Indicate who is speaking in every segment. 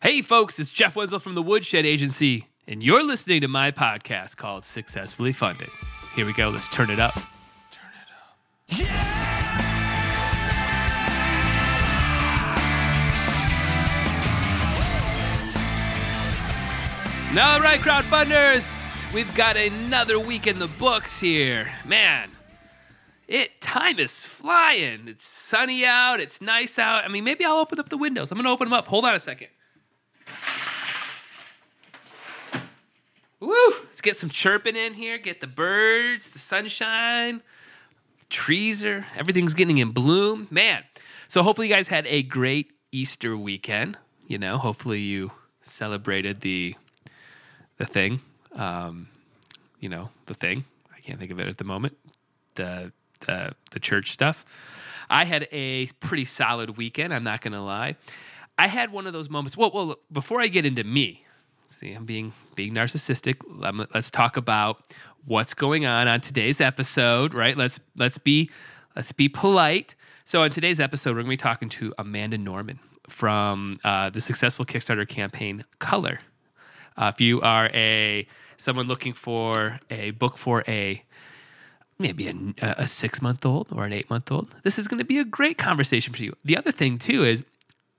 Speaker 1: Hey, folks, it's Jeff Wenzel from the Woodshed Agency, and you're listening to my podcast called Successfully Funded. Here we go. Let's turn it up. Turn it up. Yeah! All right, crowdfunders, we've got another week in the books here. Man, it time is flying. It's sunny out. It's nice out. I mean, maybe I'll open up the windows. I'm gonna open them up. Hold on a second. Woo! Let's get some chirping in here. Get the birds, the sunshine, trees are everything's getting in bloom. Man. So hopefully you guys had a great Easter weekend. You know, hopefully you celebrated the the thing. Um, you know, the thing. I can't think of it at the moment. The the the church stuff. I had a pretty solid weekend. I'm not to lie. I had one of those moments. Well, well, before I get into me, see, I'm being being narcissistic. Let's talk about what's going on on today's episode. Right? Let's let's be let's be polite. So, on today's episode, we're going to be talking to Amanda Norman from uh, the successful Kickstarter campaign Color. Uh, if you are a someone looking for a book for a maybe a, a six month old or an eight month old, this is going to be a great conversation for you. The other thing too is,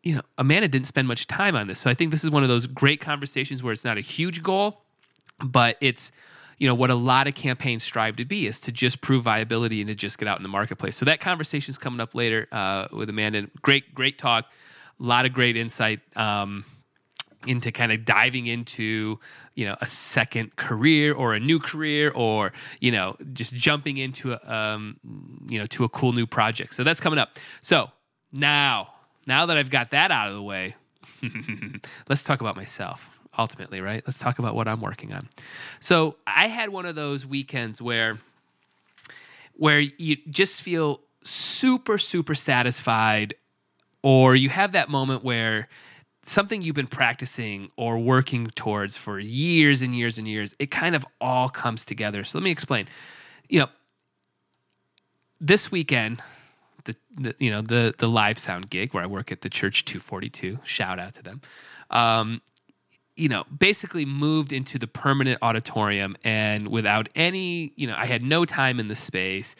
Speaker 1: you know, Amanda didn't spend much time on this, so I think this is one of those great conversations where it's not a huge goal, but it's you know what a lot of campaigns strive to be is to just prove viability and to just get out in the marketplace. So that conversation is coming up later uh, with Amanda. Great, great talk. A lot of great insight. Um, into kind of diving into you know a second career or a new career or you know just jumping into a, um, you know to a cool new project so that's coming up so now now that i've got that out of the way let's talk about myself ultimately right let's talk about what i'm working on so i had one of those weekends where where you just feel super super satisfied or you have that moment where something you've been practicing or working towards for years and years and years, it kind of all comes together. So let me explain. You know, this weekend, the, the you know the the live sound gig where I work at the Church 242. Shout out to them. Um, you know, basically moved into the permanent auditorium and without any, you know, I had no time in the space,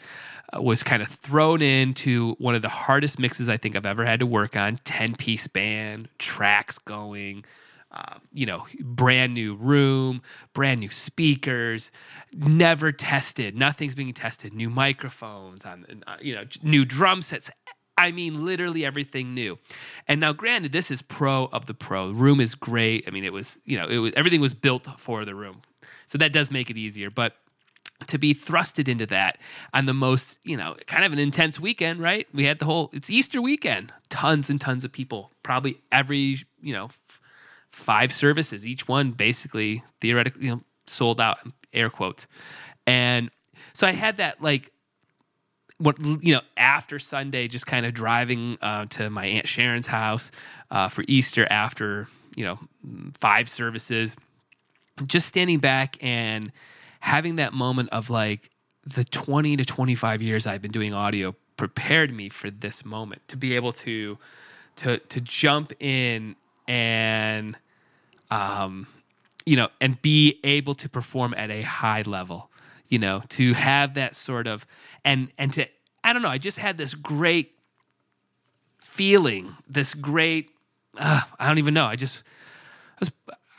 Speaker 1: uh, was kind of thrown into one of the hardest mixes I think I've ever had to work on 10 piece band, tracks going, uh, you know, brand new room, brand new speakers, never tested, nothing's being tested, new microphones on, uh, you know, new drum sets, I mean, literally everything new. And now, granted, this is pro of the pro. The room is great. I mean, it was, you know, it was everything was built for the room, so that does make it easier. But to be thrusted into that on the most, you know, kind of an intense weekend, right? We had the whole, it's Easter weekend, tons and tons of people, probably every, you know, five services, each one basically theoretically, you know, sold out, air quotes. And so I had that like what you know after Sunday, just kind of driving uh, to my aunt Sharon's house uh, for Easter after you know five services, just standing back and having that moment of like the 20 to 25 years I've been doing audio prepared me for this moment to be able to to to jump in and um you know and be able to perform at a high level you know to have that sort of and and to i don't know i just had this great feeling this great uh, i don't even know i just I was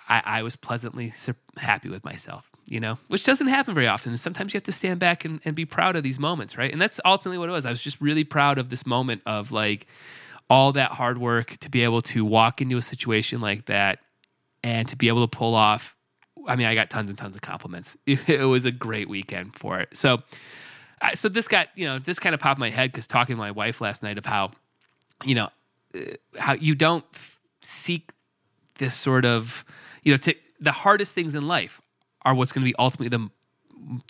Speaker 1: I, I was pleasantly happy with myself you know which doesn't happen very often. Sometimes you have to stand back and, and be proud of these moments right? And that's ultimately what it was. I was just really proud of this moment of like all that hard work to be able to walk into a situation like that and to be able to pull off I mean, I got tons and tons of compliments. It, was a great weekend for it. So, so this got you know this kind of popped my head because talking to my wife last night of how, you know, uh, how you don't f- seek this sort of you know to, the hardest things in life are what's going to be ultimately the,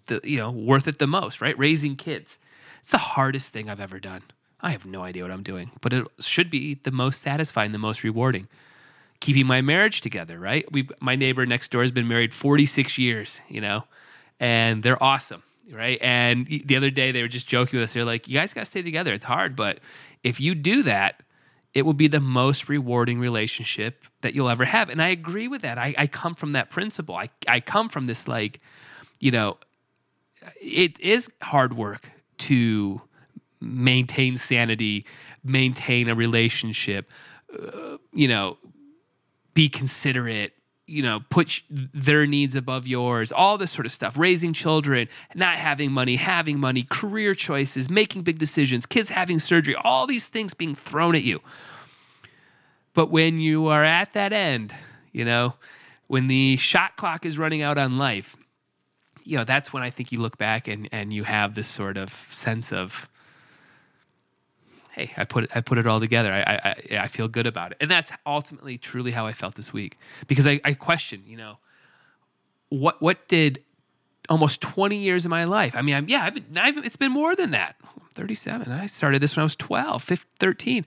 Speaker 1: the you know worth it the most. Right, raising kids. It's the hardest thing I've ever done. I have no idea what I'm doing, but it should be the most satisfying, the most rewarding keeping my marriage together, right? We my neighbor next door has been married 46 years, you know, and they're awesome, right? And the other day they were just joking with us. They're like, "You guys got to stay together. It's hard, but if you do that, it will be the most rewarding relationship that you'll ever have. And I agree with that. I, I come from that principle. I, I come from this, like, you know, it is hard work to maintain sanity, maintain a relationship, uh, you know, be considerate, you know, put their needs above yours, all this sort of stuff, raising children, not having money, having money, career choices, making big decisions, kids having surgery, all these things being thrown at you. But when you are at that end, you know, when the shot clock is running out on life, you know, that's when I think you look back and, and you have this sort of sense of, hey, I put it, I put it all together. I, I, I feel good about it. And that's ultimately truly how I felt this week because I, I question, you know, what, what did almost 20 years of my life. I mean, I'm, yeah, I've been, I've, it's been more than that. I'm 37. I started this when I was 12, 15, 13.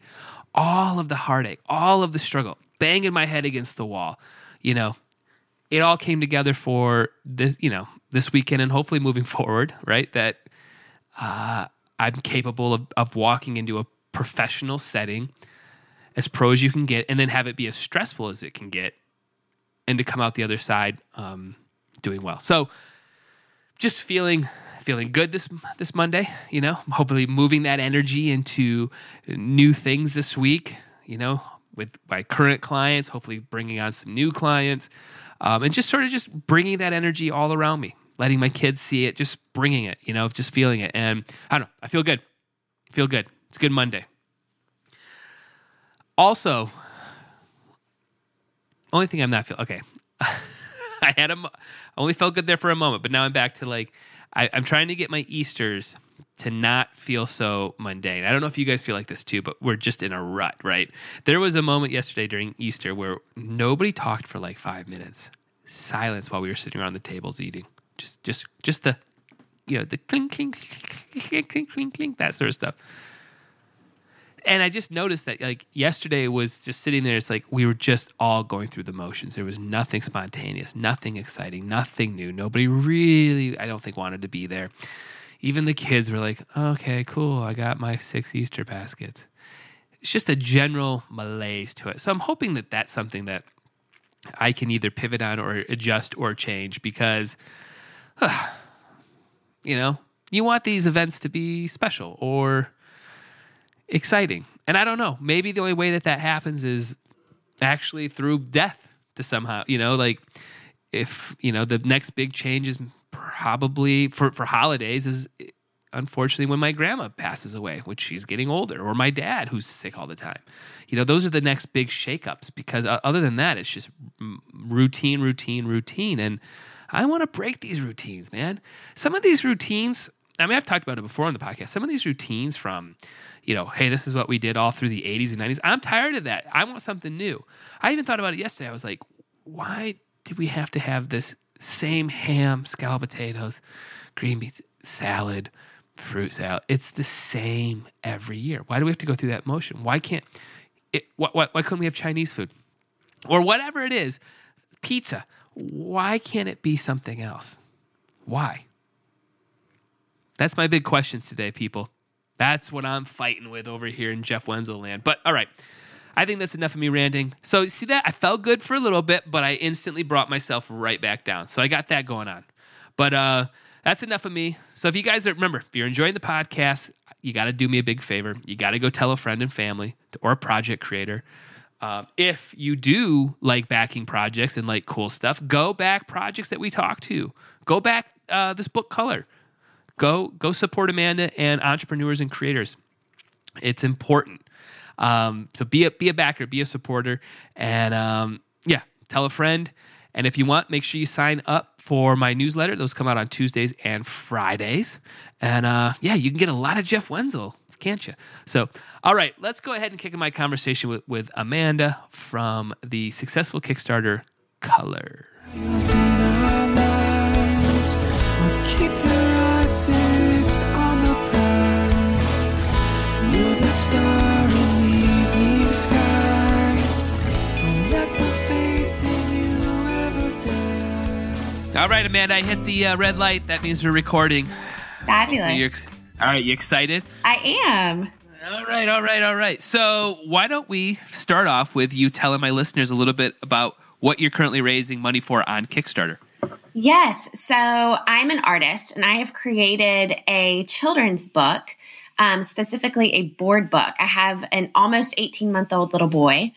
Speaker 1: All of the heartache, all of the struggle, banging my head against the wall, you know, it all came together for this, you know, this weekend and hopefully moving forward, right? That uh, I'm capable of, of walking into a professional setting as pro as you can get and then have it be as stressful as it can get and to come out the other side um, doing well. So just feeling feeling good this this Monday, you know, hopefully moving that energy into new things this week, you know, with my current clients, hopefully bringing on some new clients. Um, and just sort of just bringing that energy all around me, letting my kids see it, just bringing it, you know, just feeling it. And I don't know, I feel good. Feel good. It's good Monday. Also, only thing I'm not feeling okay. I had a, I only felt good there for a moment, but now I'm back to like, I, I'm trying to get my Easters to not feel so mundane. I don't know if you guys feel like this too, but we're just in a rut, right? There was a moment yesterday during Easter where nobody talked for like five minutes. Silence while we were sitting around the tables eating. Just just just the you know, the clink clink clink clink clink clink, that sort of stuff. And I just noticed that like yesterday was just sitting there, it's like we were just all going through the motions. There was nothing spontaneous, nothing exciting, nothing new. Nobody really, I don't think, wanted to be there even the kids were like, okay, cool, I got my six Easter baskets. It's just a general malaise to it. So I'm hoping that that's something that I can either pivot on or adjust or change because, uh, you know, you want these events to be special or exciting. And I don't know, maybe the only way that that happens is actually through death to somehow, you know, like if, you know, the next big change is probably for, for holidays is unfortunately when my grandma passes away, which she's getting older, or my dad who's sick all the time. You know, those are the next big shakeups because uh, other than that, it's just routine, routine, routine. And I want to break these routines, man. Some of these routines, I mean, I've talked about it before on the podcast. Some of these routines from, you know, hey, this is what we did all through the 80s and 90s. I'm tired of that. I want something new. I even thought about it yesterday. I was like, why did we have to have this same ham, scalloped potatoes, green beans, salad, fruit salad. It's the same every year. Why do we have to go through that motion? Why can't it? Why, why, why couldn't we have Chinese food or whatever it is? Pizza. Why can't it be something else? Why? That's my big questions today, people. That's what I'm fighting with over here in Jeff Wenzel land. But all right. I think that's enough of me ranting. So, see that? I felt good for a little bit, but I instantly brought myself right back down. So, I got that going on. But uh, that's enough of me. So, if you guys are, remember, if you're enjoying the podcast, you got to do me a big favor. You got to go tell a friend and family or a project creator. Um, if you do like backing projects and like cool stuff, go back projects that we talked to. Go back uh, this book color. Go go support Amanda and entrepreneurs and creators. It's important. Um, so be a be a backer, be a supporter, and um, yeah, tell a friend. And if you want, make sure you sign up for my newsletter. Those come out on Tuesdays and Fridays. And uh, yeah, you can get a lot of Jeff Wenzel, can't you? So, all right, let's go ahead and kick in my conversation with, with Amanda from the successful Kickstarter Color. All right, Amanda, I hit the uh, red light. That means we're recording.
Speaker 2: Fabulous.
Speaker 1: You're, all right, you excited?
Speaker 2: I am.
Speaker 1: All right, all right, all right. So, why don't we start off with you telling my listeners a little bit about what you're currently raising money for on Kickstarter?
Speaker 2: Yes. So, I'm an artist and I have created a children's book, um, specifically a board book. I have an almost 18 month old little boy.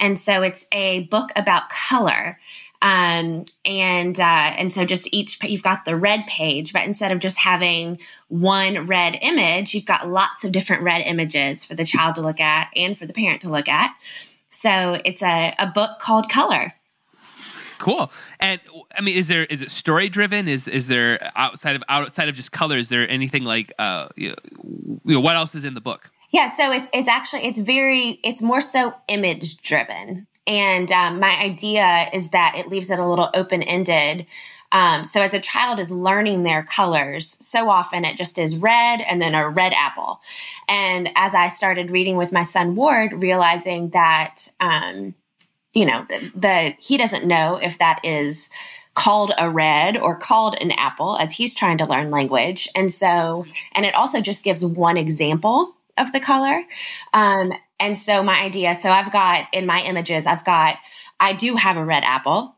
Speaker 2: And so, it's a book about color. Um, and uh, and so just each you've got the red page, but instead of just having one red image, you've got lots of different red images for the child to look at and for the parent to look at. So it's a, a book called Color.
Speaker 1: Cool. And I mean, is there is it story driven? Is is there outside of outside of just color? Is there anything like uh, you know, what else is in the book?
Speaker 2: Yeah, so it's it's actually it's very it's more so image driven. And um, my idea is that it leaves it a little open ended. Um, so as a child is learning their colors, so often it just is red and then a red apple. And as I started reading with my son Ward, realizing that, um, you know, the he doesn't know if that is called a red or called an apple as he's trying to learn language. And so, and it also just gives one example of the color. Um, and so my idea, so I've got in my images, I've got, I do have a red apple,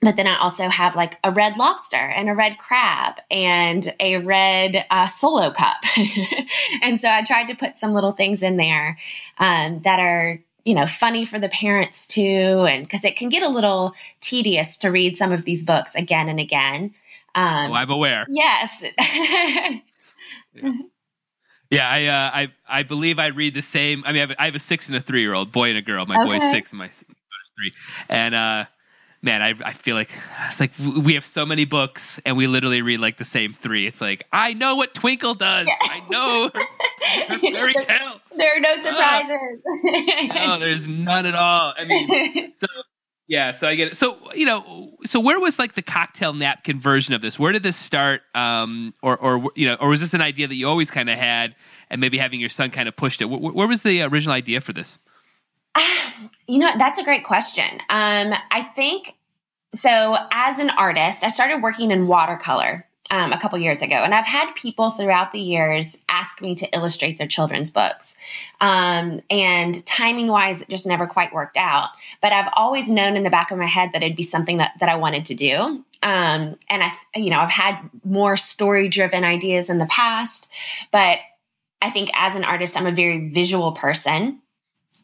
Speaker 2: but then I also have like a red lobster and a red crab and a red uh, solo cup. and so I tried to put some little things in there um, that are, you know, funny for the parents too. And because it can get a little tedious to read some of these books again and again.
Speaker 1: Um, oh, I'm aware.
Speaker 2: Yes.
Speaker 1: yeah. Yeah, I, uh, I, I believe I read the same. I mean, I have, I have a six and a three year old boy and a girl. My okay. boy's six and my three. And uh, man, I, I feel like it's like we have so many books and we literally read like the same three. It's like I know what Twinkle does. Yeah. I know her, her fairy tale.
Speaker 2: There are no uh, surprises.
Speaker 1: Uh, no, there's none at all. I mean, so yeah, so I get it. So you know, so where was like the cocktail napkin version of this? Where did this start? Um, or or you know, or was this an idea that you always kind of had, and maybe having your son kind of pushed it? Where, where, was the original idea for this?
Speaker 2: You know, that's a great question. Um, I think so. As an artist, I started working in watercolor um, a couple years ago. And I've had people throughout the years ask me to illustrate their children's books. Um, and timing wise, it just never quite worked out. But I've always known in the back of my head that it'd be something that, that I wanted to do. Um, and I, you know, I've had more story driven ideas in the past, but I think as an artist, I'm a very visual person.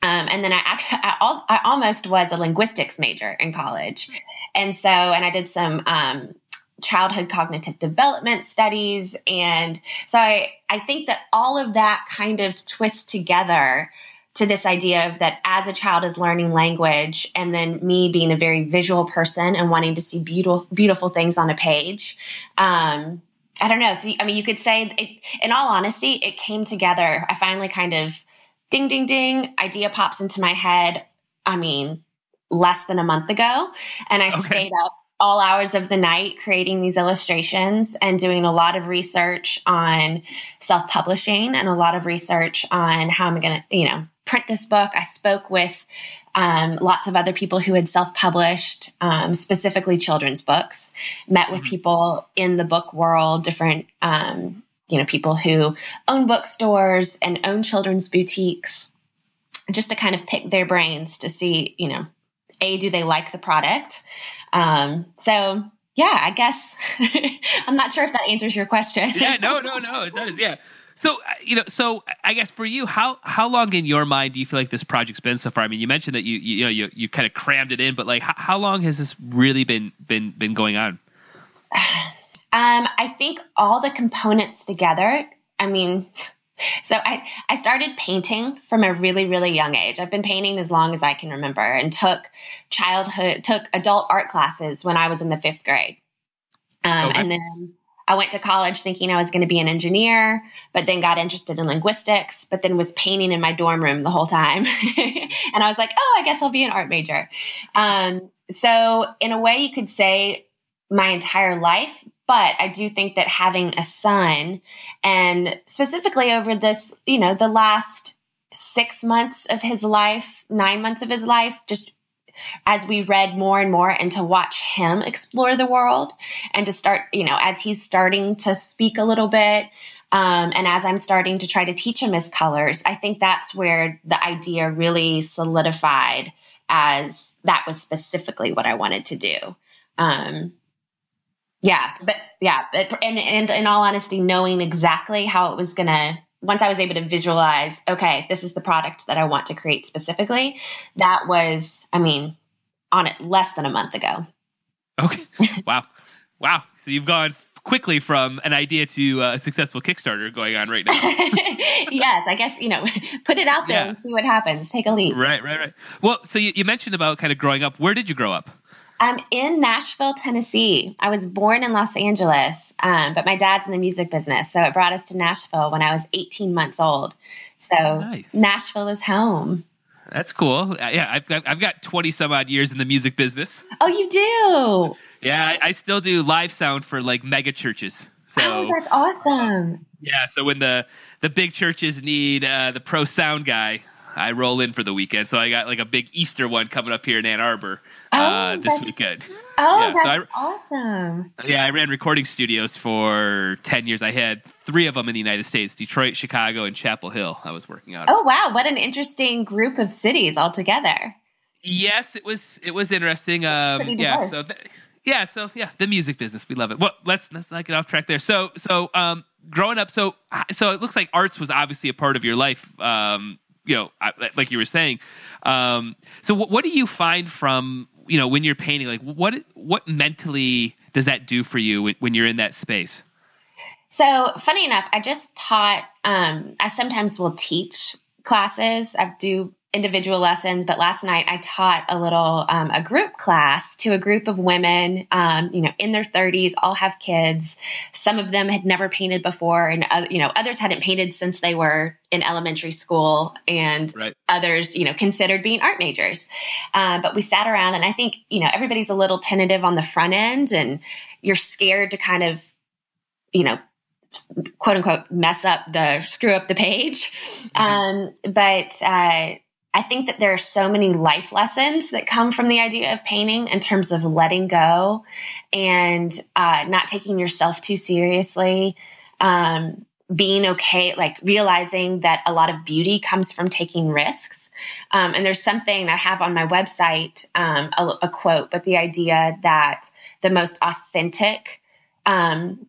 Speaker 2: Um, and then I actually, I, I, almost was a linguistics major in college. And so, and I did some, um, childhood cognitive development studies. And so I, I think that all of that kind of twists together to this idea of that as a child is learning language and then me being a very visual person and wanting to see beautiful, beautiful things on a page. Um, I don't know. So, I mean, you could say, it, in all honesty, it came together. I finally kind of ding, ding, ding, idea pops into my head. I mean, less than a month ago. And I okay. stayed up all hours of the night creating these illustrations and doing a lot of research on self publishing and a lot of research on how I'm going to, you know, print this book. I spoke with um, lots of other people who had self published, um, specifically children's books, met with mm-hmm. people in the book world, different, um, you know, people who own bookstores and own children's boutiques, just to kind of pick their brains to see, you know, A, do they like the product? Um, so yeah, I guess I'm not sure if that answers your question.
Speaker 1: yeah, no, no, no, it does. Yeah. So uh, you know, so I guess for you, how how long in your mind do you feel like this project's been so far? I mean, you mentioned that you you, you know you you kind of crammed it in, but like how, how long has this really been been been going on?
Speaker 2: Um, I think all the components together. I mean, so I, I started painting from a really, really young age. I've been painting as long as I can remember and took childhood, took adult art classes when I was in the fifth grade. Um, okay. And then I went to college thinking I was going to be an engineer, but then got interested in linguistics, but then was painting in my dorm room the whole time. and I was like, oh, I guess I'll be an art major. Um, so, in a way, you could say my entire life, but I do think that having a son and specifically over this, you know, the last six months of his life, nine months of his life, just as we read more and more and to watch him explore the world and to start, you know, as he's starting to speak a little bit, Um, and as I'm starting to try to teach him his colors, I think that's where the idea really solidified as that was specifically what I wanted to do. Um, yeah, but yeah, but and, and in all honesty, knowing exactly how it was gonna once I was able to visualize, okay, this is the product that I want to create specifically, that was, I mean, on it less than a month ago.
Speaker 1: Okay. wow. wow. So you've gone quickly from an idea to a successful Kickstarter going on right now.
Speaker 2: yes, I guess, you know, put it out there yeah. and see what happens. Take a leap.
Speaker 1: Right, right, right. Well, so you, you mentioned about kind of growing up. Where did you grow up?
Speaker 2: I'm in Nashville, Tennessee. I was born in Los Angeles, um, but my dad's in the music business. So it brought us to Nashville when I was 18 months old. So nice. Nashville is home.
Speaker 1: That's cool. Uh, yeah, I've got, I've got 20 some odd years in the music business.
Speaker 2: Oh, you do?
Speaker 1: Yeah, I, I still do live sound for like mega churches. So,
Speaker 2: oh, that's awesome.
Speaker 1: Yeah, so when the the big churches need uh, the pro sound guy, I roll in for the weekend. So I got like a big Easter one coming up here in Ann Arbor oh, uh, this weekend.
Speaker 2: Oh, yeah, that's so I, awesome.
Speaker 1: Yeah, I ran recording studios for 10 years. I had three of them in the United States Detroit, Chicago, and Chapel Hill. I was working out.
Speaker 2: Oh, wow. What an interesting group of cities altogether.
Speaker 1: Yes, it was it was interesting. Um, yeah, so th- yeah, so yeah, the music business, we love it. Well, let's let's not get off track there. So so um, growing up, so so it looks like arts was obviously a part of your life. Um, you know, like you were saying. Um, so what, what do you find from you know when you're painting like what what mentally does that do for you when, when you're in that space?
Speaker 2: So funny enough i just taught um, i sometimes will teach classes. I do individual lessons but last night i taught a little um, a group class to a group of women um, you know in their 30s all have kids some of them had never painted before and uh, you know others hadn't painted since they were in elementary school and right. others you know considered being art majors uh, but we sat around and i think you know everybody's a little tentative on the front end and you're scared to kind of you know quote unquote mess up the screw up the page mm-hmm. um, but uh, I think that there are so many life lessons that come from the idea of painting in terms of letting go and uh, not taking yourself too seriously. Um, being okay, like realizing that a lot of beauty comes from taking risks. Um, and there's something I have on my website, um, a, a, quote, but the idea that the most authentic, um,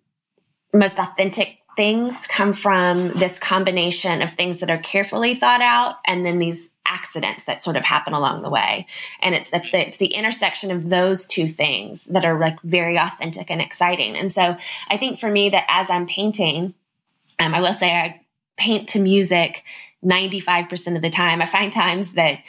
Speaker 2: most authentic things come from this combination of things that are carefully thought out and then these accidents that sort of happen along the way. And it's that the, it's the intersection of those two things that are like very authentic and exciting. And so I think for me that as I'm painting, um, I will say I paint to music 95% of the time. I find times that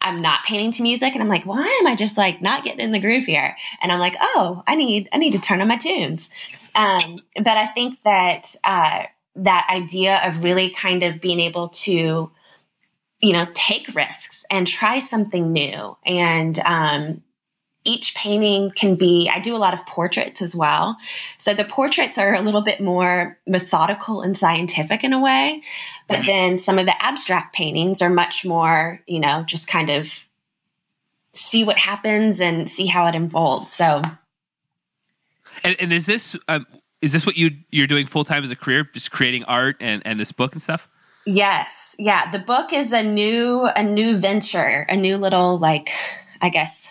Speaker 2: I'm not painting to music and I'm like, why am I just like not getting in the groove here? And I'm like, oh, I need, I need to turn on my tunes. Um, but I think that, uh, that idea of really kind of being able to you know, take risks and try something new. And um, each painting can be, I do a lot of portraits as well. So the portraits are a little bit more methodical and scientific in a way. But mm-hmm. then some of the abstract paintings are much more, you know, just kind of see what happens and see how it unfolds. So.
Speaker 1: And, and is this, um, is this what you you're doing full time as a career, just creating art and, and this book and stuff?
Speaker 2: Yes. Yeah. The book is a new, a new venture, a new little, like, I guess,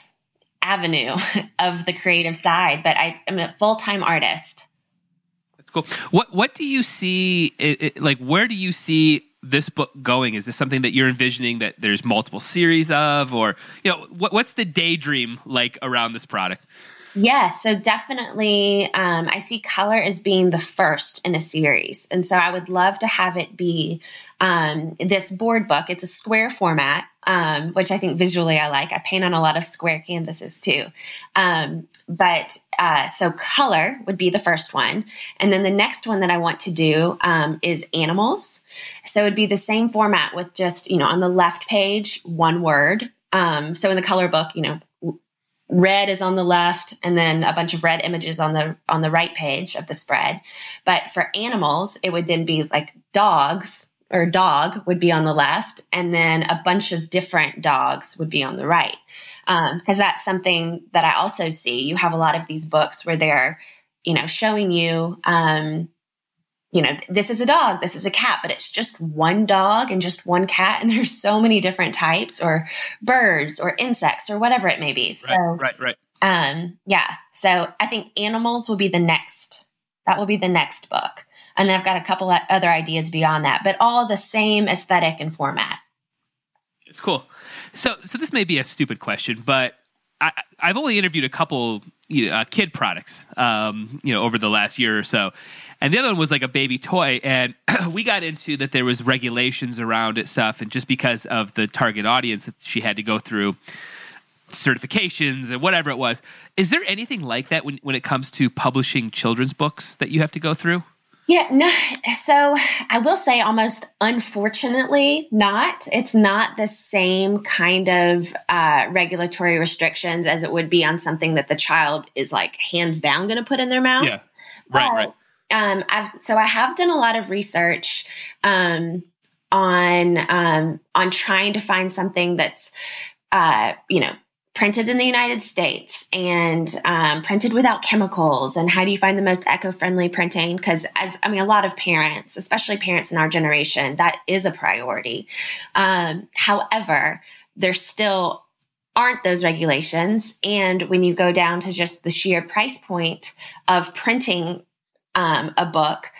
Speaker 2: avenue of the creative side, but I am a full time artist.
Speaker 1: That's cool. What, what do you see, it, it, like, where do you see this book going? Is this something that you're envisioning that there's multiple series of, or, you know, what, what's the daydream like around this product?
Speaker 2: Yes, so definitely, um, I see color as being the first in a series, and so I would love to have it be um, this board book. It's a square format, um, which I think visually I like. I paint on a lot of square canvases too. Um, but uh, so color would be the first one. And then the next one that I want to do um, is animals. So it'd be the same format with just, you know, on the left page, one word. Um, so in the color book, you know, red is on the left and then a bunch of red images on the on the right page of the spread. But for animals it would then be like dogs or dog would be on the left and then a bunch of different dogs would be on the right. Because um, that's something that i also see. You have a lot of these books where they're you know showing you um, you know, this is a dog, this is a cat, but it's just one dog and just one cat. And there's so many different types or birds or insects or whatever it may be. So,
Speaker 1: right, right, right.
Speaker 2: Um, yeah. So I think animals will be the next, that will be the next book. And then I've got a couple of other ideas beyond that, but all the same aesthetic and format.
Speaker 1: It's cool. So, so this may be a stupid question, but I, have only interviewed a couple you know, uh, kid products, um, you know, over the last year or so, and the other one was like a baby toy, and we got into that there was regulations around it stuff, and just because of the target audience that she had to go through certifications and whatever it was. Is there anything like that when when it comes to publishing children's books that you have to go through?
Speaker 2: Yeah, no. So I will say, almost unfortunately, not. It's not the same kind of uh, regulatory restrictions as it would be on something that the child is like hands down going to put in their mouth.
Speaker 1: Yeah, right, right.
Speaker 2: Um, I've so I have done a lot of research um, on um, on trying to find something that's uh, you know printed in the United States and um, printed without chemicals? And how do you find the most eco friendly printing? Because, as I mean, a lot of parents, especially parents in our generation, that is a priority. Um, however, there still aren't those regulations. And when you go down to just the sheer price point of printing um, a book,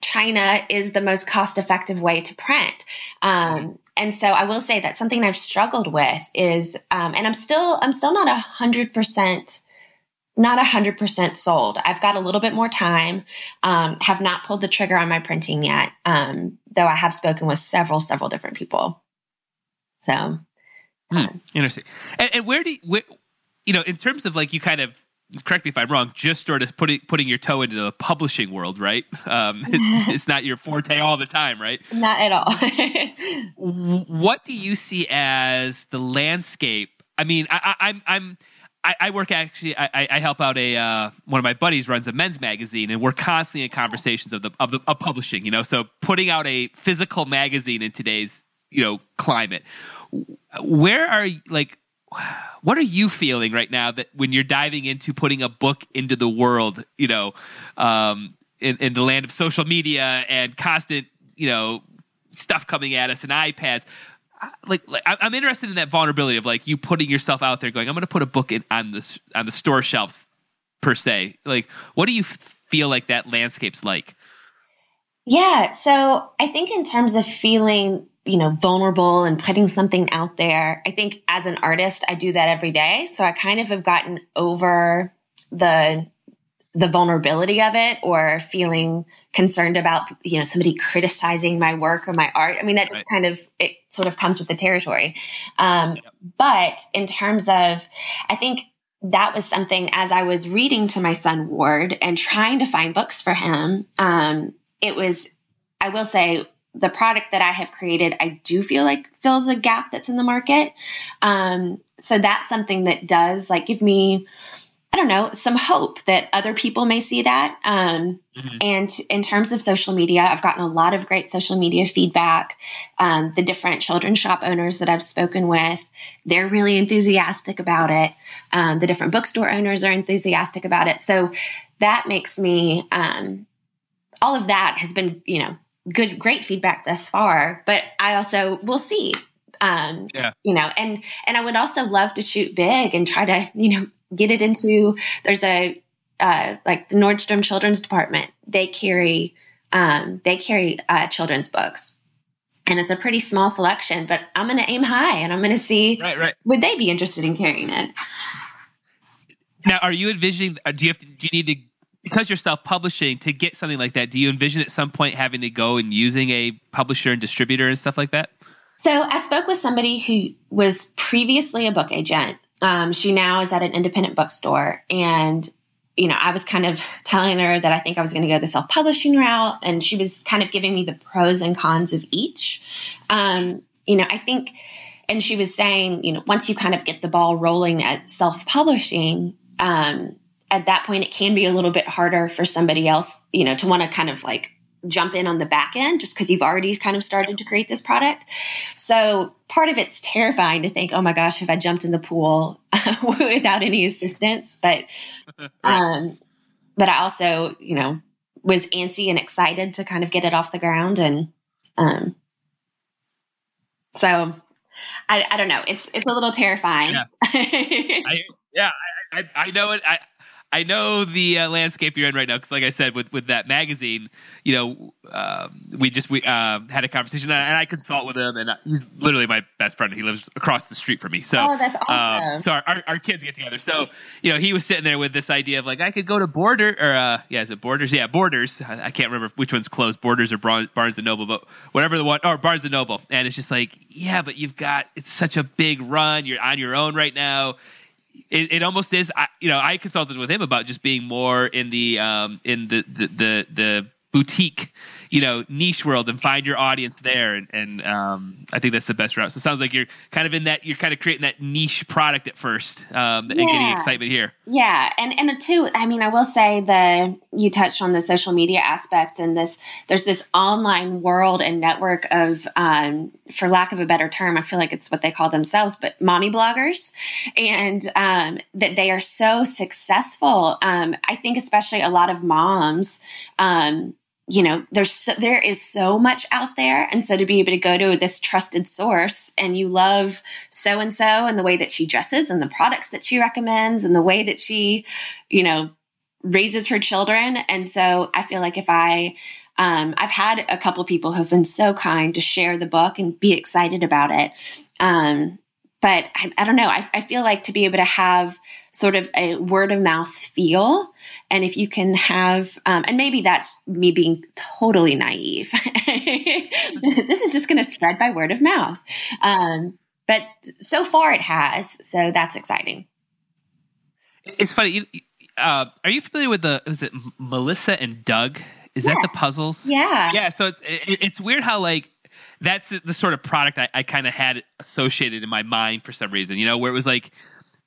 Speaker 2: China is the most cost effective way to print. Um, and so I will say that something I've struggled with is, um, and I'm still, I'm still not a hundred percent, not a hundred percent sold. I've got a little bit more time. Um, have not pulled the trigger on my printing yet. Um, though I have spoken with several, several different people. So,
Speaker 1: hmm, interesting. And, and where do you, where, you know, in terms of like you kind of correct me if I'm wrong, just sort of putting putting your toe into the publishing world, right? Um, it's it's not your forte all the time, right?
Speaker 2: Not at all.
Speaker 1: what do you see as the landscape? I mean, I, I, I'm I'm. I, I work actually. I, I help out a uh, one of my buddies runs a men's magazine, and we're constantly in conversations of the of the of publishing. You know, so putting out a physical magazine in today's you know climate. Where are like what are you feeling right now that when you're diving into putting a book into the world, you know, um, in, in the land of social media and constant, you know, stuff coming at us and iPads? Like, like I'm interested in that vulnerability of like you putting yourself out there, going, "I'm going to put a book in on the on the store shelves," per se. Like, what do you feel like that landscape's like?
Speaker 2: Yeah, so I think in terms of feeling you know, vulnerable and putting something out there. I think as an artist, I do that every day. So I kind of have gotten over the the vulnerability of it or feeling concerned about you know somebody criticizing my work or my art i mean that just right. kind of it sort of comes with the territory um, yep. but in terms of i think that was something as i was reading to my son ward and trying to find books for him um, it was i will say the product that I have created, I do feel like fills a gap that's in the market. Um, so that's something that does like give me, I don't know, some hope that other people may see that. Um, mm-hmm. And in terms of social media, I've gotten a lot of great social media feedback. Um, the different children's shop owners that I've spoken with, they're really enthusiastic about it. Um, the different bookstore owners are enthusiastic about it. So that makes me, um, all of that has been, you know, good, great feedback thus far. But I also will see. Um, yeah. you know, and and I would also love to shoot big and try to, you know, get it into. There's a uh, like the Nordstrom Children's Department. They carry um, they carry uh, children's books, and it's a pretty small selection. But I'm going to aim high, and I'm going to see.
Speaker 1: Right, right.
Speaker 2: Would they be interested in carrying it?
Speaker 1: Now, are you envisioning? Uh, do you have? To, do you need to because you're self-publishing to get something like that do you envision at some point having to go and using a publisher and distributor and stuff like that?
Speaker 2: So i spoke with somebody who was previously a book agent. Um, she now is at an independent bookstore. And you know i was kind of telling her that i think i was going to go the self-publishing route. And she was kind of giving me the pros and cons of each. Um, you know i think and she was saying you know once you kind of get the ball rolling at self-publishing um, at that point it can be a little bit harder for somebody else, you know, to want to kind of like jump in on the back end just because you've already kind of started to create this product. So part of it's terrifying to think, oh my gosh, if I jumped in the pool without any assistance, but, um, but I also, you know, was antsy and excited to kind of get it off the ground. And um, so I, I don't know. It's it's a little terrifying.
Speaker 1: Yeah, I, yeah, I, I, I know it. I I know the uh, landscape you're in right now because, like I said, with with that magazine, you know, uh, we just we uh, had a conversation and I consult with him, and he's literally my best friend. He lives across the street from me. So,
Speaker 2: oh, that's um, awesome.
Speaker 1: Um, so our, our, our, kids get together. So, you know, he was sitting there with this idea of like I could go to Border or uh, yeah, is it Borders? Yeah, Borders. I, I can't remember which one's closed, Borders or Barnes and Noble, but whatever the one or Barnes and Noble. And it's just like, yeah, but you've got it's such a big run. You're on your own right now it, it almost is. I, you know, I consulted with him about just being more in the um, in the the the, the boutique you know niche world and find your audience there. And, and um, i think that's the best route. So it sounds like you're kind of in that you're kind of creating that niche product at first um, and getting excitement here.
Speaker 2: Yeah. And and too i mean i will say the you touched on the social media aspect and this there's this online world and network of um, for lack of a better term i feel like it's what they call themselves but mommy bloggers. And um, that they are so successful. Um, i think especially a lot of moms um, you know there's so, there is so much out there. And so to be able to go to this trusted source and you love so and so and the way that she dresses and the products that she recommends and the way that she you know raises her children. And so i feel like if i um, i've had a couple people who've been so kind to share the book and be excited about it. Um, but I, I don't know. I, I feel like to be able to have sort of a word of mouth feel. And if you can have, um, and maybe that's me being totally naive, this is just going to spread by word of mouth. Um, but so far it has. So that's exciting.
Speaker 1: It's funny. Uh, are you familiar with the, was it Melissa and Doug? Is yes. that the puzzles?
Speaker 2: Yeah.
Speaker 1: Yeah. So it's, it, it's weird how like, that's the, the sort of product I, I kind of had associated in my mind for some reason, you know, where it was like,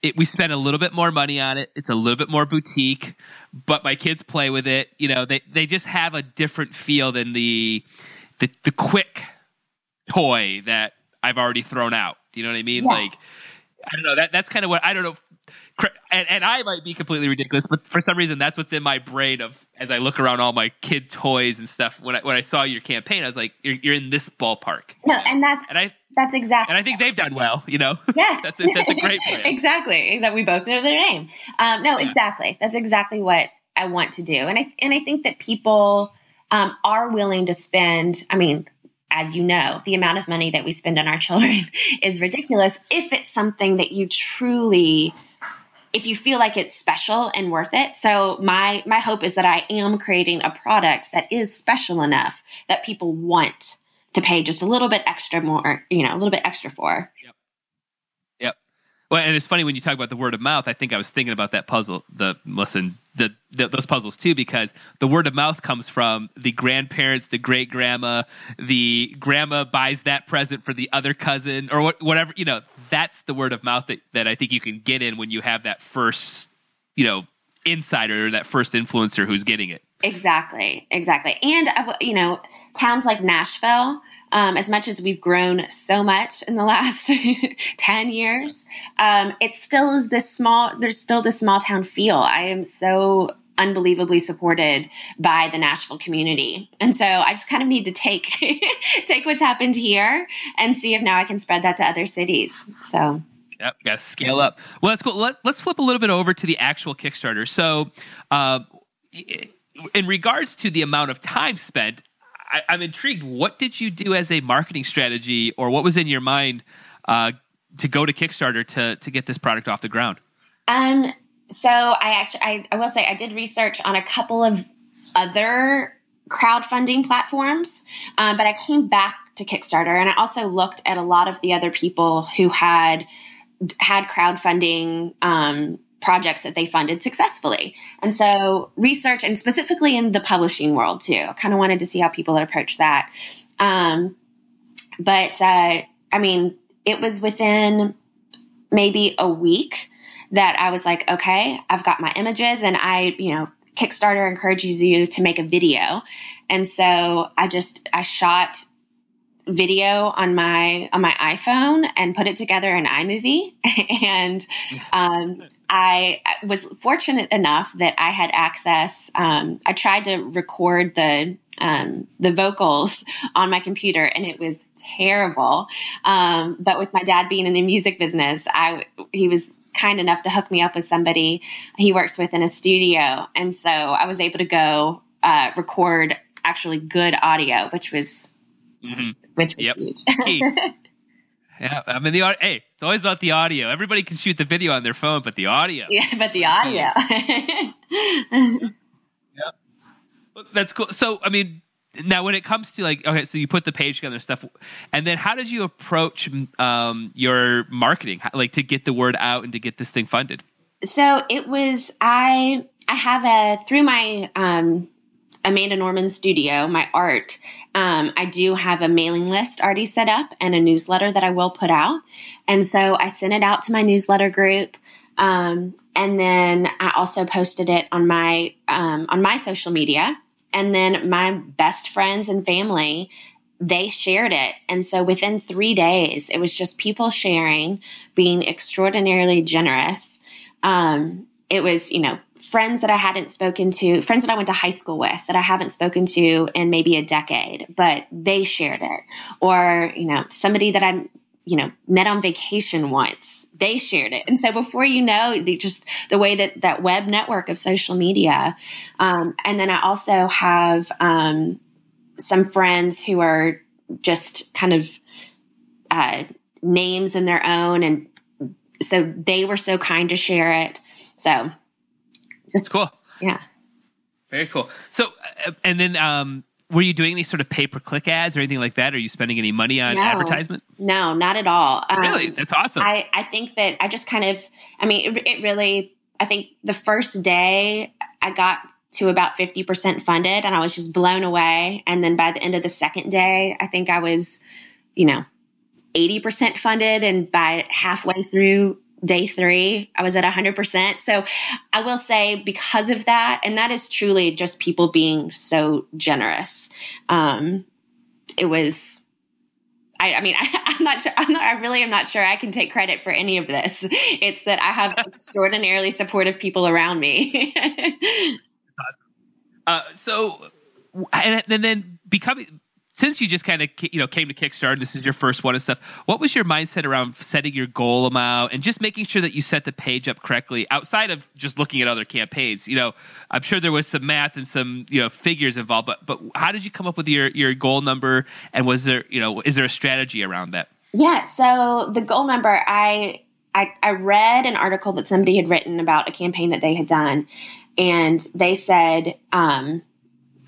Speaker 1: it, we spend a little bit more money on it. It's a little bit more boutique, but my kids play with it. You know, they, they just have a different feel than the, the the quick toy that I've already thrown out. Do you know what I mean?
Speaker 2: Yes.
Speaker 1: Like, I don't know. That that's kind of what I don't know. And, and I might be completely ridiculous, but for some reason, that's what's in my brain of as I look around all my kid toys and stuff. When I when I saw your campaign, I was like, "You're, you're in this ballpark."
Speaker 2: No, and that's and I that's exactly.
Speaker 1: And I think they've done well. You know.
Speaker 2: Yes,
Speaker 1: that's, a, that's a great plan.
Speaker 2: exactly. Exactly. We both know their name. Um, no, yeah. exactly. That's exactly what I want to do, and I and I think that people um, are willing to spend. I mean, as you know, the amount of money that we spend on our children is ridiculous. If it's something that you truly if you feel like it's special and worth it. So my my hope is that I am creating a product that is special enough that people want to pay just a little bit extra more, you know, a little bit extra for.
Speaker 1: Yep. Yep. Well, and it's funny when you talk about the word of mouth. I think I was thinking about that puzzle, the listen, the, the those puzzles too, because the word of mouth comes from the grandparents, the great grandma, the grandma buys that present for the other cousin, or what, whatever. You know, that's the word of mouth that that I think you can get in when you have that first, you know, insider or that first influencer who's getting it.
Speaker 2: Exactly, exactly. And, uh, you know, towns like Nashville, um, as much as we've grown so much in the last 10 years, um, it still is this small, there's still this small town feel. I am so unbelievably supported by the Nashville community. And so I just kind of need to take take what's happened here and see if now I can spread that to other cities. So
Speaker 1: Yep, got to scale up. Well, that's cool. Let, us flip a little bit over to the actual Kickstarter. So, uh, in regards to the amount of time spent, I, am intrigued. What did you do as a marketing strategy, or what was in your mind uh, to go to Kickstarter to to get this product off the ground?
Speaker 2: Um. So I actually, I, I will say, I did research on a couple of other crowdfunding platforms, um, but I came back to Kickstarter, and I also looked at a lot of the other people who had had crowdfunding um, projects that they funded successfully. And so research and specifically in the publishing world too, kind of wanted to see how people approach that. Um, but uh, I mean, it was within maybe a week that I was like, okay, I've got my images and I, you know, Kickstarter encourages you to make a video. And so I just, I shot video on my on my iPhone and put it together in iMovie. and um, I was fortunate enough that I had access. Um, I tried to record the um, the vocals on my computer, and it was terrible. Um, but with my dad being in the music business, I he was kind enough to hook me up with somebody he works with in a studio, and so I was able to go uh, record actually good audio, which was mm-hmm. which was yep. huge.
Speaker 1: yeah, I mean the hey, it's always about the audio. Everybody can shoot the video on their phone, but the audio.
Speaker 2: Yeah, but the audio.
Speaker 1: yeah, that's cool. So, I mean, now when it comes to like okay so you put the page together stuff and then how did you approach um, your marketing like to get the word out and to get this thing funded
Speaker 2: so it was i i have a through my um, amanda norman studio my art um, i do have a mailing list already set up and a newsletter that i will put out and so i sent it out to my newsletter group um, and then i also posted it on my um, on my social media and then my best friends and family, they shared it. And so within three days, it was just people sharing, being extraordinarily generous. Um, it was, you know, friends that I hadn't spoken to, friends that I went to high school with that I haven't spoken to in maybe a decade, but they shared it. Or, you know, somebody that I'm you know, met on vacation once. They shared it. And so before you know, the, just the way that that web network of social media. Um, and then I also have um, some friends who are just kind of uh, names in their own. And so they were so kind to share it. So
Speaker 1: just cool.
Speaker 2: Yeah.
Speaker 1: Very cool. So, uh, and then, um, were you doing any sort of pay per click ads or anything like that? Are you spending any money on no, advertisement?
Speaker 2: No, not at all.
Speaker 1: Um, really? That's awesome.
Speaker 2: I, I think that I just kind of, I mean, it, it really, I think the first day I got to about 50% funded and I was just blown away. And then by the end of the second day, I think I was, you know, 80% funded. And by halfway through day three, I was at 100%. So I will say, because of that, and that is truly just people being so generous. Um, it was, I, I mean, I, am not sure, I'm not, I really am not sure I can take credit for any of this. It's that I have extraordinarily supportive people around me.
Speaker 1: awesome. Uh, so, and, and then becoming, since you just kind of you know came to Kickstarter, this is your first one and stuff. What was your mindset around setting your goal amount and just making sure that you set the page up correctly? Outside of just looking at other campaigns, you know, I'm sure there was some math and some you know figures involved. But but how did you come up with your your goal number? And was there you know is there a strategy around that?
Speaker 2: Yeah. So the goal number, I I, I read an article that somebody had written about a campaign that they had done, and they said. Um,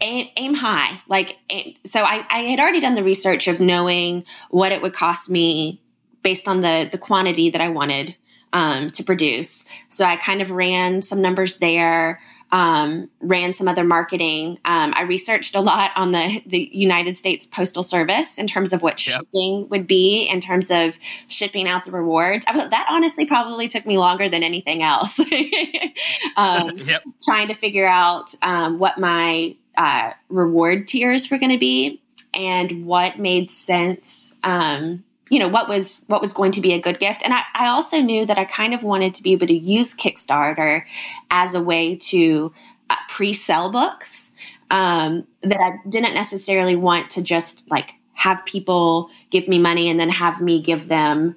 Speaker 2: aim, aim high. Like, aim, so I, I had already done the research of knowing what it would cost me based on the, the quantity that I wanted um, to produce. So I kind of ran some numbers there. Um, ran some other marketing. Um, I researched a lot on the the United States Postal Service in terms of what yep. shipping would be, in terms of shipping out the rewards. I, that honestly probably took me longer than anything else. um, yep. Trying to figure out um, what my uh, reward tiers were going to be and what made sense um, you know what was what was going to be a good gift. And I, I, also knew that i kind of wanted to be able to use kickstarter as a way to uh, pre-sell books um, that i didn't necessarily want to just like have people give me money and then have me give them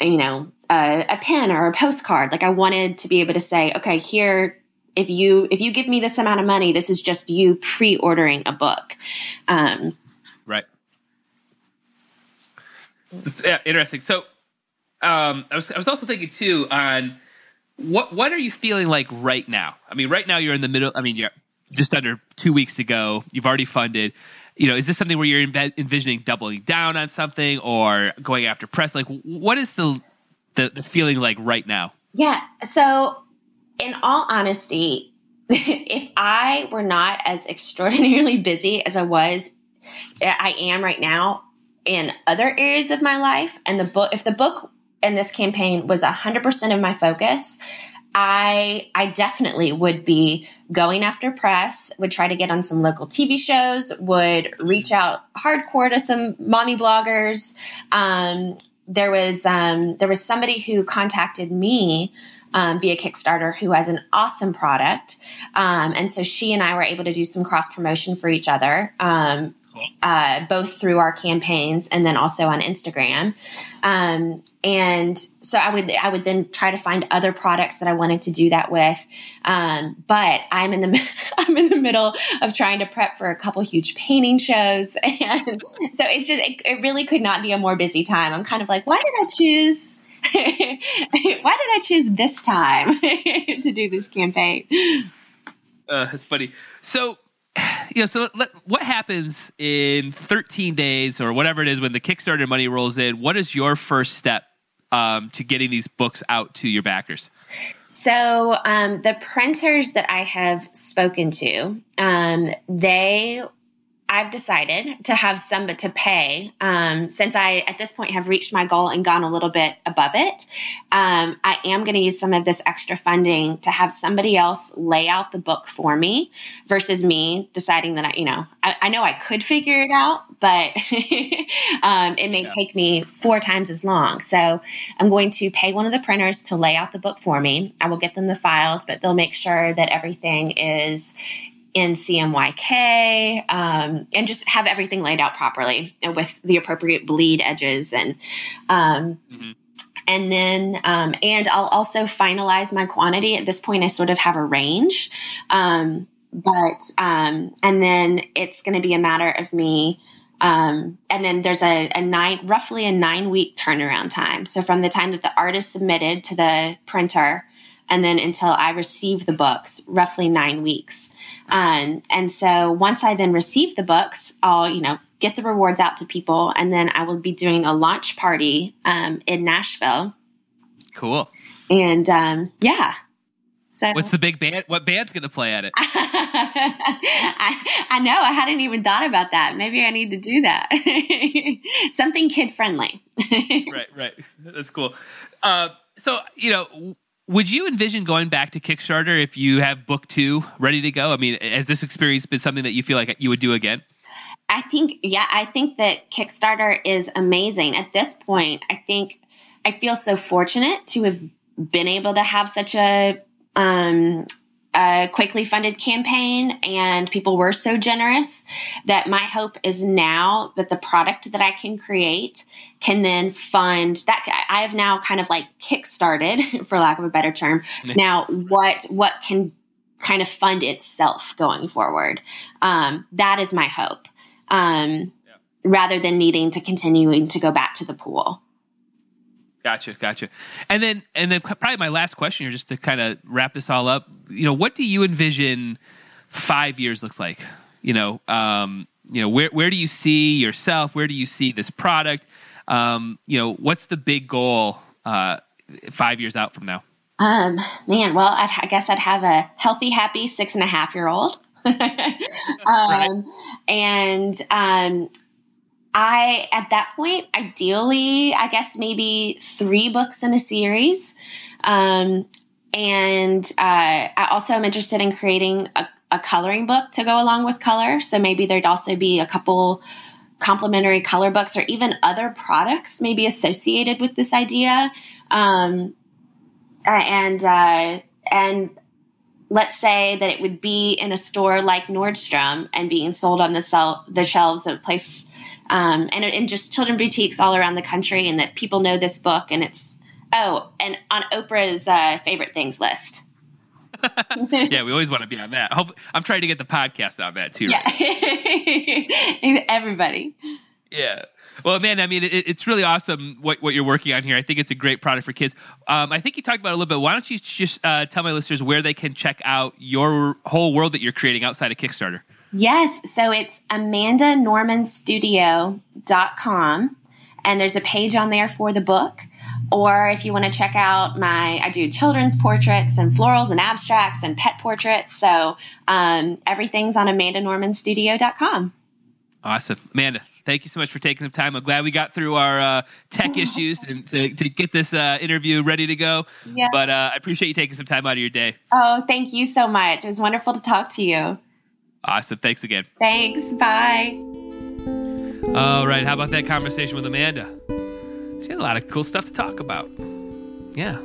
Speaker 2: you know a, a pen or a postcard. Like i wanted to be able to say okay here if you if you give me this amount of money, this is just you pre-ordering a book. Um,
Speaker 1: right. Yeah, interesting. So, um, I was I was also thinking too on what what are you feeling like right now? I mean, right now you're in the middle. I mean, you're just under two weeks ago. You've already funded. You know, is this something where you're envisioning doubling down on something or going after press? Like, what is the the, the feeling like right now?
Speaker 2: Yeah. So in all honesty, if I were not as extraordinarily busy as I was, I am right now in other areas of my life, and the book, if the book and this campaign was 100% of my focus, I I definitely would be going after press, would try to get on some local TV shows, would reach out hardcore to some mommy bloggers. Um, there was um, there was somebody who contacted me um, via Kickstarter who has an awesome product, um, and so she and I were able to do some cross promotion for each other. Um, uh, both through our campaigns and then also on Instagram. Um, and so I would I would then try to find other products that I wanted to do that with. Um, but I'm in the I'm in the middle of trying to prep for a couple huge painting shows, and so it's just it, it really could not be a more busy time. I'm kind of like, why did I choose? why did I choose this time to do this campaign?
Speaker 1: Uh, that's funny. So you know, so let, what happens in 13 days or whatever it is when the Kickstarter money rolls in? What is your first step um, to getting these books out to your backers?
Speaker 2: So um, the printers that I have spoken to, um, they I've decided to have somebody to pay um, since I at this point have reached my goal and gone a little bit above it. Um, I am going to use some of this extra funding to have somebody else lay out the book for me versus me deciding that I, you know, I, I know I could figure it out, but um, it may yeah. take me four times as long. So I'm going to pay one of the printers to lay out the book for me. I will get them the files, but they'll make sure that everything is in CMYK um, and just have everything laid out properly with the appropriate bleed edges and um, mm-hmm. and then um, and I'll also finalize my quantity at this point I sort of have a range um, but um, and then it's going to be a matter of me um, and then there's a, a, nine roughly a nine week turnaround time so from the time that the art is submitted to the printer and then until I receive the books, roughly nine weeks. Um, and so once I then receive the books, I'll, you know, get the rewards out to people, and then I will be doing a launch party um, in Nashville.
Speaker 1: Cool.
Speaker 2: And um, yeah.
Speaker 1: So what's the big band? What band's going to play at it?
Speaker 2: I, I know. I hadn't even thought about that. Maybe I need to do that. Something kid friendly.
Speaker 1: right, right. That's cool. Uh, so you know would you envision going back to Kickstarter if you have book two ready to go? I mean, has this experience been something that you feel like you would do again?
Speaker 2: I think, yeah, I think that Kickstarter is amazing. At this point, I think I feel so fortunate to have been able to have such a um, a quickly funded campaign and people were so generous that my hope is now that the product that I can create can then fund that. I have now kind of like kickstarted for lack of a better term now what what can kind of fund itself going forward. Um, that is my hope um, yeah. rather than needing to continuing to go back to the pool
Speaker 1: Gotcha, gotcha. And then, and then, probably my last question here, just to kind of wrap this all up. You know, what do you envision five years looks like? You know, um, you know, where where do you see yourself? Where do you see this product? Um, you know, what's the big goal uh, five years out from now?
Speaker 2: Um, man, well, I'd, i guess I'd have a healthy, happy six and a half year old. um, right. And um, I, at that point, ideally, I guess maybe three books in a series. Um, and uh, I also am interested in creating a, a, coloring book to go along with color. So maybe there'd also be a couple complementary color books or even other products maybe associated with this idea. Um, and, uh, and let's say that it would be in a store like Nordstrom and being sold on the, sell- the shelves of a place um, and and just children boutiques all around the country, and that people know this book, and it's oh, and on Oprah's uh, favorite things list.
Speaker 1: yeah, we always want to be on that. Hope, I'm trying to get the podcast on that too.
Speaker 2: Yeah, right? everybody.
Speaker 1: Yeah. Well, man, I mean, it, it's really awesome what, what you're working on here. I think it's a great product for kids. Um, I think you talked about it a little bit. Why don't you just uh, tell my listeners where they can check out your whole world that you're creating outside of Kickstarter?
Speaker 2: Yes. So it's amandanormanstudio.com. And there's a page on there for the book. Or if you want to check out my, I do children's portraits and florals and abstracts and pet portraits. So um, everything's on amandanormanstudio.com.
Speaker 1: Awesome. Amanda, thank you so much for taking some time. I'm glad we got through our uh, tech issues and to, to get this uh, interview ready to go.
Speaker 2: Yeah.
Speaker 1: But uh, I appreciate you taking some time out of your day.
Speaker 2: Oh, thank you so much. It was wonderful to talk to you.
Speaker 1: Awesome. Thanks again.
Speaker 2: Thanks. Bye.
Speaker 1: All right. How about that conversation with Amanda? She has a lot of cool stuff to talk about. Yeah.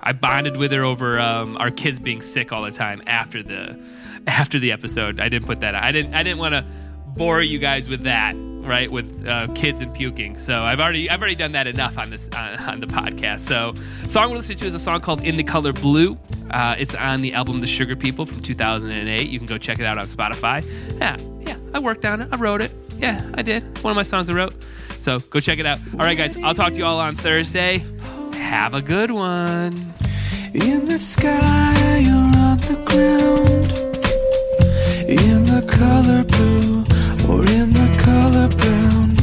Speaker 1: I bonded with her over um, our kids being sick all the time after the after the episode. I didn't put that. Out. I didn't. I didn't want to bore you guys with that, right? With uh, kids and puking. So I've already I've already done that enough on this uh, on the podcast. So song we're listening to is a song called "In the Color Blue." Uh, it's on the album "The Sugar People" from 2008. You can go check it out on Spotify. Yeah, yeah. I worked on it. I wrote it. Yeah, I did. One of my songs I wrote. So go check it out. All right, guys. I'll talk to you all on Thursday. Have a good one.
Speaker 3: In the sky or on the ground, in the color blue or in the color brown.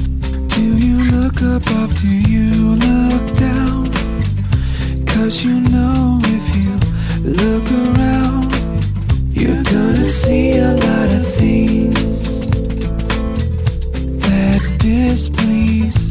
Speaker 3: Do you look above? Do you look down? Cause you know if you look around, you're gonna see a lot of things that displease.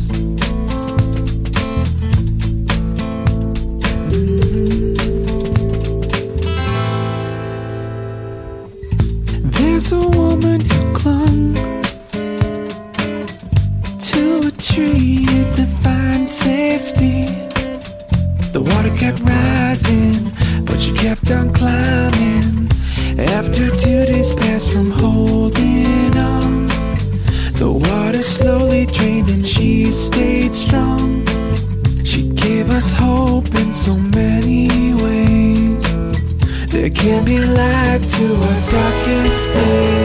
Speaker 3: Kept rising, but she kept on climbing. After two days passed from holding on, the water slowly drained and she stayed strong. She gave us hope in so many ways. There can be light to our darkest day.